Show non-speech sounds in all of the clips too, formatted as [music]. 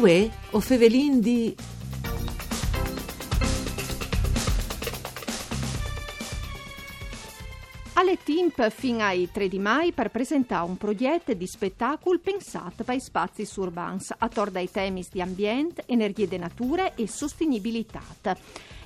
Uè, o Fevelin di... Timp fino ai 3 di mai per presentare un progetto di spettacolo pensato per spazi urbans, attorno ai temi di ambiente, energie de natura e sostenibilità.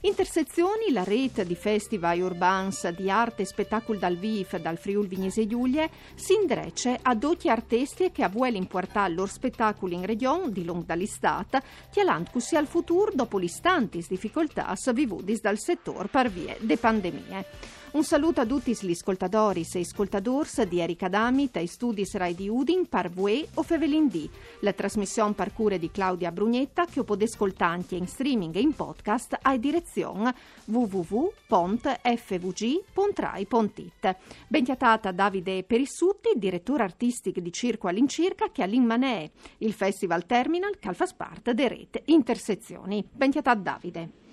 Intersezioni, la rete di festival urbans di arte e spettacolo dal VIF dal Friul Vignese Giulie, si indrece a dotti artisti che vuole importare il loro spettacolo in regione di long dall'estate, chialant così al futuro dopo l'istantis difficoltà vivudis dal settore per vie de pandemie. Un saluto a tutti gli ascoltatori e ascoltadors di Erika Dami, dai studi Rai di Udin, Parvue o Fevelin D. La trasmissione per cure di Claudia Brugnetta che potete ascoltare in streaming e in podcast a direzione www.fvg.rai.it. Bentiatata Davide Perissutti, direttore artistico di Circo all'incirca che all'Immanee, il Festival Terminal che fa parte delle rete Intersezioni. Bentiatata Davide.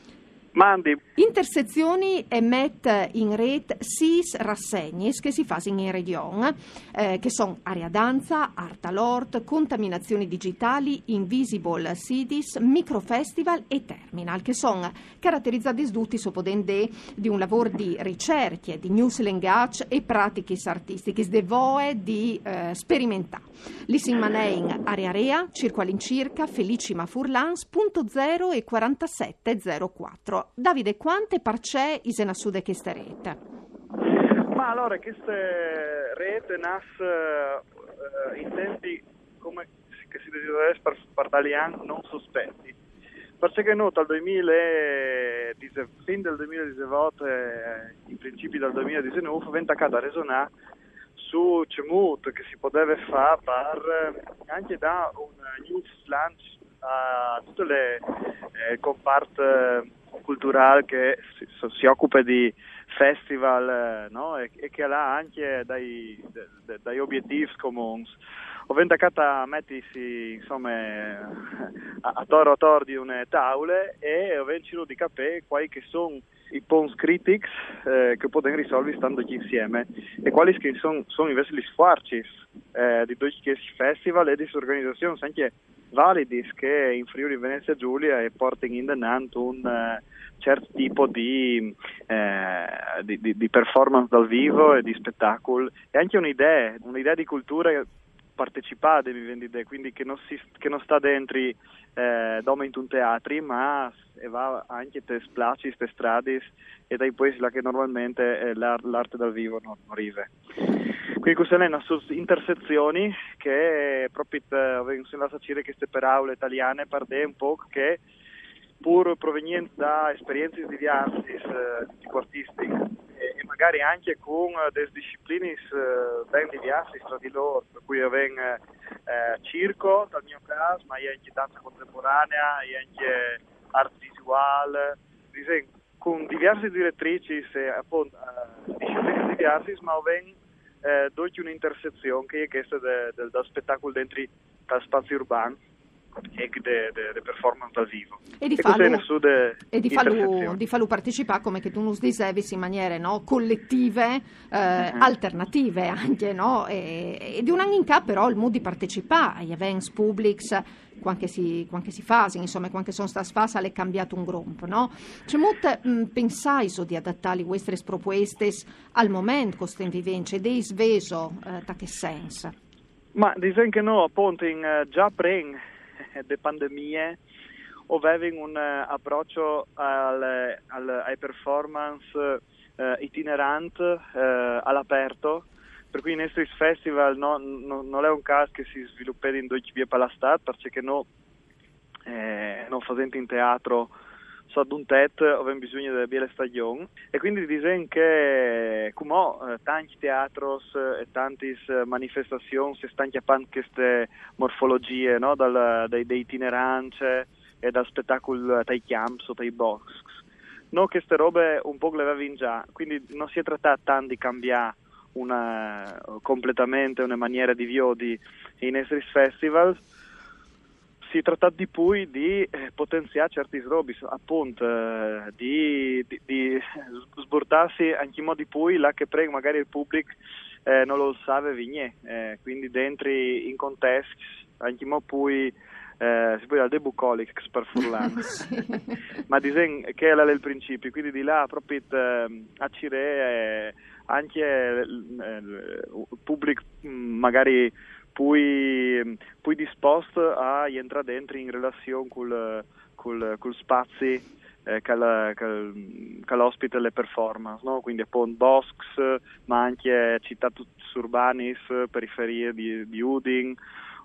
Mandi. Intersezioni emet in rete sis rassegnis che si fanno in regione, eh, che sono area danza, art alort, contaminazioni digitali, invisible cities, microfestival e terminal, che sono caratterizzati tutti sopodende di un lavoro di ricerche, di news language e pratiche artistiche, de voe di eh, sperimentare. Lisin Manein, area rea, circo all'incirca, Felicima Furlans, punto 0 e 4704. Davide, quante parcè isena sude queste rete? Ma allora, queste rete nasce uh, in tempi come che si desidera per, per italiani non sospetti. Perché noi dal 2019, fin del 2018 e in principi dal 2019, venne a resonare su Cemut che si poteva fare per anche da un news lunch a tutte le eh, comparte culturale che si, si, occupa di festival no? e, e, che ha anche dai, dai obiettivi comuni. Ho vendacato a mettersi insomma a, a toro a toro di una tavola e ho vencito di capire quali sono i punti critici eh, che possono risolvere stando insieme e quali sono, sono invece gli sforzi eh, di questi festival e di organizzazioni anche validi che in Friuli Venezia Giulia e portano in denanto un uh, certo tipo di, eh, di, di, di, performance dal vivo e di spettacolo. E anche un'idea, un'idea di cultura partecipate, mi viene idea, quindi che non, si, che non sta dentro eh, in un teatro, ma va anche te splaci, te strade e dai là che normalmente eh, l'arte, l'arte dal vivo non, arriva. Quindi queste sono intersezioni che proprio vengono a dire queste parole italiane per un po' che pur provenienti da esperienze diverse eh, di tipo artistico e, e, magari anche con uh, delle discipline uh, ben diverse tra di loro, per cui avvengo uh, circo dal mio caso, ma anche danza contemporanea, anche arte visuale, con diverse direttrici e appunto uh, discipline diverse, ma avvengo eh, dopo un'intersezione che è questa del de, de spettacolo dentro lo spazio urbano e di performance dal vivo. E di farlo, e di farlo, di farlo partecipare come che tu non dicevi in maniere no, collettive, eh, uh-huh. alternative anche, no? e, e, di un anno in capo però il mood di partecipare agli events pubblics quando si, si fa, insomma, quando sono state fatte, è cambiato un gruppo, no? C'è molto mm, pensai di adattare queste proposte al momento con queste vivenze, ed è sveso, eh, da che senso? Ma diciamo che no, appunto, in, uh, già prima delle pandemie avevano un uh, approccio al, al, ai performance uh, itineranti uh, all'aperto? Per cui i nostri festival no, no, non è un caso che si sviluppi in due vie per la strada perché noi eh, non facendo in teatro so ad un tet abbiamo bisogno della bella stagione e quindi dicono che come eh, tanti teatri e tante manifestazioni si stanno chiappando queste morfologie no? dal, dai, dai itineranti e dal spettacolo dai camps o dai box no queste robe un po' le avevo già quindi non si è trattato tanto di cambiare una, completamente una maniera di viodi in Esris Festival si tratta di poi di eh, potenziare certi srobi, appunto, eh, di, di, di sbordarsi anche in modi poi là che prego magari il pubblico eh, non lo sa vigne, eh, quindi dentro in contesti anche mo poi eh, si può dire debucolics per Furlan [laughs] sì. ma disegno che è il principio quindi di là proprio eh, a Cire eh, anche il pubblico mm, magari poi, poi disposto a entrare dentro in relazione con col spazio eh, che, l'ospita le performance, no? quindi appunto Bosks, ma anche città urbanis, periferie di, di Udin,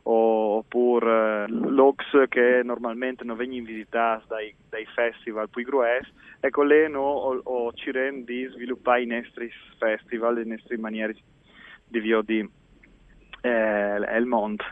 oppure eh, l'Ox che normalmente non vengono visitati dai, dai festival più grossi, ecco lì no, ci rende di sviluppare i nostri festival, le nostre maniere di di eh, il mondo.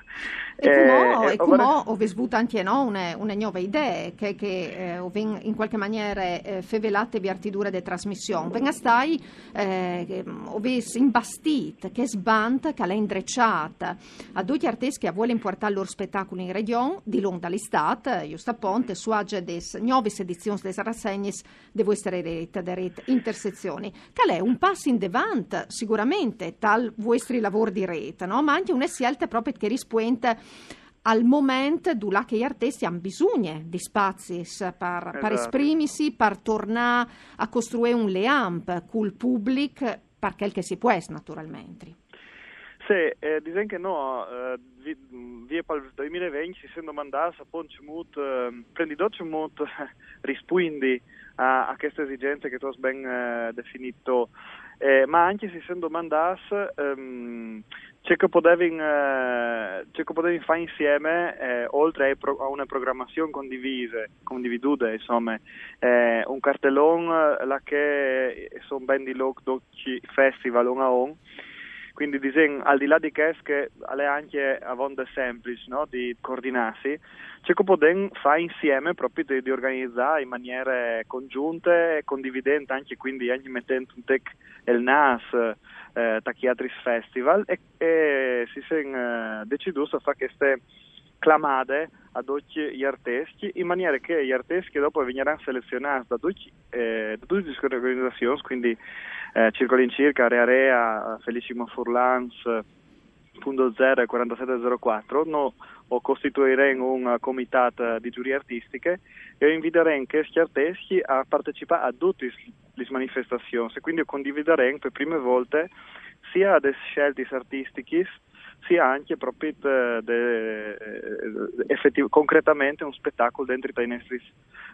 E come eh, come ho vissuto anche no, una, una nuova idea che, che eh, in qualche maniera eh, fevelate vi artidure di trasmissione. Venga stai, eh, ho visto imbastito, che sbanta, che l'ha indrecciata a due artisti che vuole importare il loro spettacolo in regione, di lungo dall'estate, giusto appunto, su agge des nuove edizioni delle rassegne devo essere rete, de rete intersezioni. Che è un passo in davanti, sicuramente, tal vostri lavori di rete, no? ma anche una scelta proprio che rispuente al momento dove gli artisti hanno bisogno di spazi per, esatto. per esprimersi, per tornare a costruire un leamp con il pubblico, per quel che si può, naturalmente. Sì, eh, dicono che no, eh, via per il 2020 si sono mandati a Ponce Mut, eh, prendi dolce Mut, [laughs] rispondi a, a, queste esigenze che tu hai ben eh, definito, eh, ma anche si sono mandati ehm, c'è che potevi, eh, potevi fare insieme, eh, oltre a una programmazione condivisa, condividuta, insomma, eh, un cartellone là che sono ben di loro festival on a on, quindi disegno, al di là di questo che è anche a volte semplice no? di coordinarsi, che potevi fare insieme proprio di, di, organizzare in maniere congiunte e condividenti anche, quindi anche mettendo un tech il NAS, eh, Tachiatris Festival e, e si sono eh, deciso a fare queste clamate a tutti gli artisti in maniera che gli artisti dopo verranno selezionati da tutti, eh, le organizzazioni, quindi eh, Circa, Area Rea, Felicimo Furlans, Punto 0 e 4704, no, o costituiremo un comitato di giurie artistiche e inviteremo questi artisti a partecipare a tutte le manifestazioni e quindi condivideremo per prime volte sia le scelte artistiche sia anche proprio de, de, effettiv- concretamente un spettacolo dentro i nostri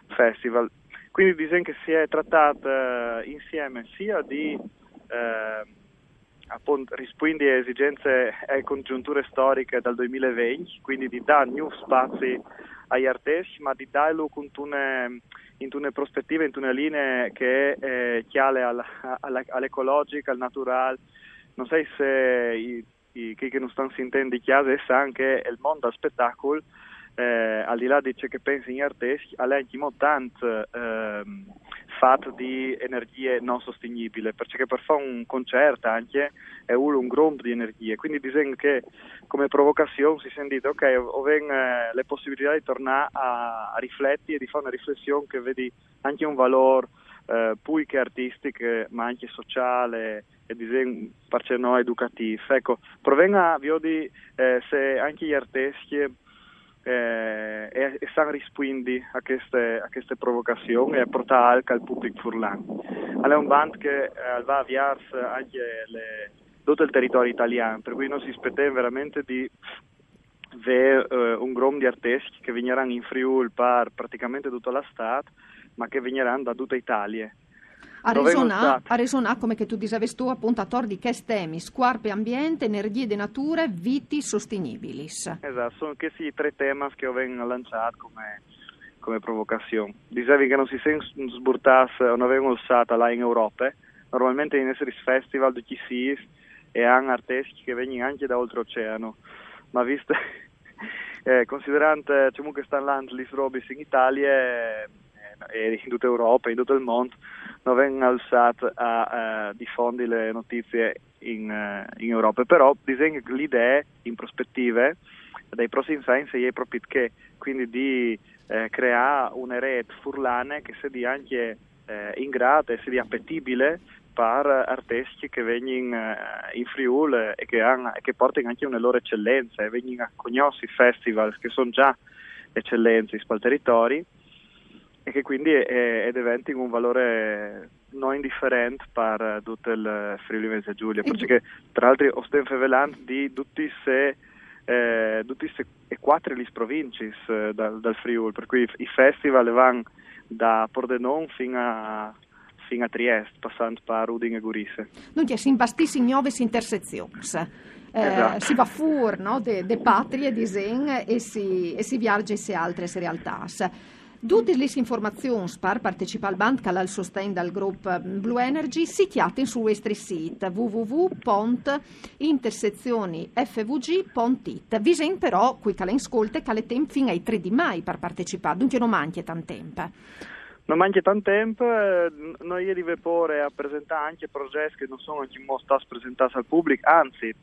festival. Quindi disegno che si è trattato insieme sia di uh, appunto rispondere a esigenze e congiunture storiche dal 2020, quindi di dare nuovi spazi agli artisti, ma di darlo con una, in una prospettiva, in una linea che è eh, chiale alla, alla, all'ecologica, al naturale. Non so se i, i, chi che non stanno sentendo di chiaro sa che il mondo del spettacolo eh, al di là di ciò che pensi gli artisti, ha anche tanto eh, fatto di energie non sostenibili, perché per fare un concerto anche è un gruppo di energie, quindi disegno che come provocazione si sente ok, ho eh, le possibilità di tornare a, a, riflettere e di fare una riflessione che vedi anche un valore eh, più che artistico, ma anche sociale e disegno per noi educativo. Ecco, provenga, vi di eh, se anche gli artisti eh, e, e stanno rispondendo a queste, a queste provocazioni e portare anche al pubblico furlano. È un band che eh, va a avviarsi anche le, tutto il territorio italiano, per cui non si aspetta veramente di vedere eh, un gruppo di artisti che verranno in Friuli per praticamente tutta la Stato, ma che verranno da tutta Italia. A Resonà, come che tu dicevi tu, appunto, a tor di che temi, squarpe ambiente, energie de nature, viti sostenibilis. Esatto, sono questi tre temi che ho lanciato come, come provocazione. Dicevi che non si sburtasse o non avevano usato là in Europa, normalmente in essere festival di chi e hanno artisti che vengono anche da oltreoceano, ma visto, [laughs] eh, considerando che stanno là in Italia, e in tutta Europa, in tutto il mondo, non vengono alzati a uh, diffondere le notizie in, uh, in Europa. Però disegno l'idea in prospettive dai prossimi science è proprio che, quindi di eh, creare una rete furlane che sia anche eh, in grado e sia appetibile per artisti che vengono uh, in Friuli e che, han, che, portano anche una loro eccellenza e vengono a conoscere i festival che sono già eccellenze in quel territorio e che quindi è, è diventano un valore non indifferente per tutto il Friuli Venezia Giulia, perché tra l'altro stiamo parlando di tutti se eh, tutti e quattro le province eh, dal, dal, Friuli, per cui i festival vanno da Pordenone fino a, fino a Trieste, passando per Udine e Gurisse. Dunque, si imbastissi nove intersezioni. Eh, esatto. si va fuori no, de, de patrie di Zen e si, e si viaggia in altre realtà. Tutte le informazioni per partecipare al band che ha il sostegno dal gruppo Blue Energy si chiaten sul vostro sito www.intersezionifvg.it. Vi sen però qui che le ascolte che le tempo fino ai 3 di mai per partecipare, dunque non manchi tanto tempo. Non manca tanto tempo, eh, noi arriviamo a presentare anche progetti che non sono anche stati presentati al pubblico, anzi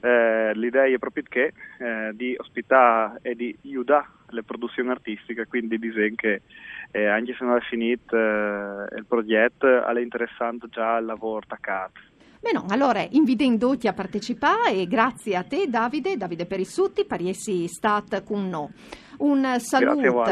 eh, l'idea è proprio che eh, di ospitare e di aiutare le produzioni artistiche, quindi disegno che eh, anche se non è finito eh, il progetto è interessante già il lavoro attaccato. Bene, allora invito a partecipare e grazie a te Davide, Davide Perissutti per essere stato con noi. Un saluto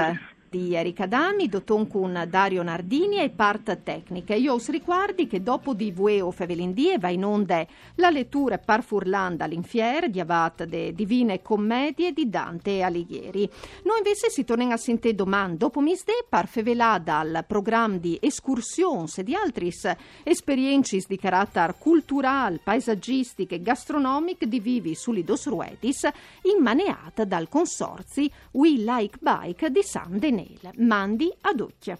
di Erika Dami, dotton con Dario Nardini e part tecnica. Io us ricordi che dopo di Vueo Fevelindie va in onda la lettura par Furlanda all'infier di Avat de Divine Commedie di Dante e Alighieri. Noi invece si torniamo a sentire domani dopo misde par fevelà dal programma di escursions e di altri esperienze di carattere culturale, paesaggistiche e gastronomiche di vivi sull'Idos Ruedis immaneata dal consorzi We Like Bike di San Denis. Mail. Mandi ad Occhia.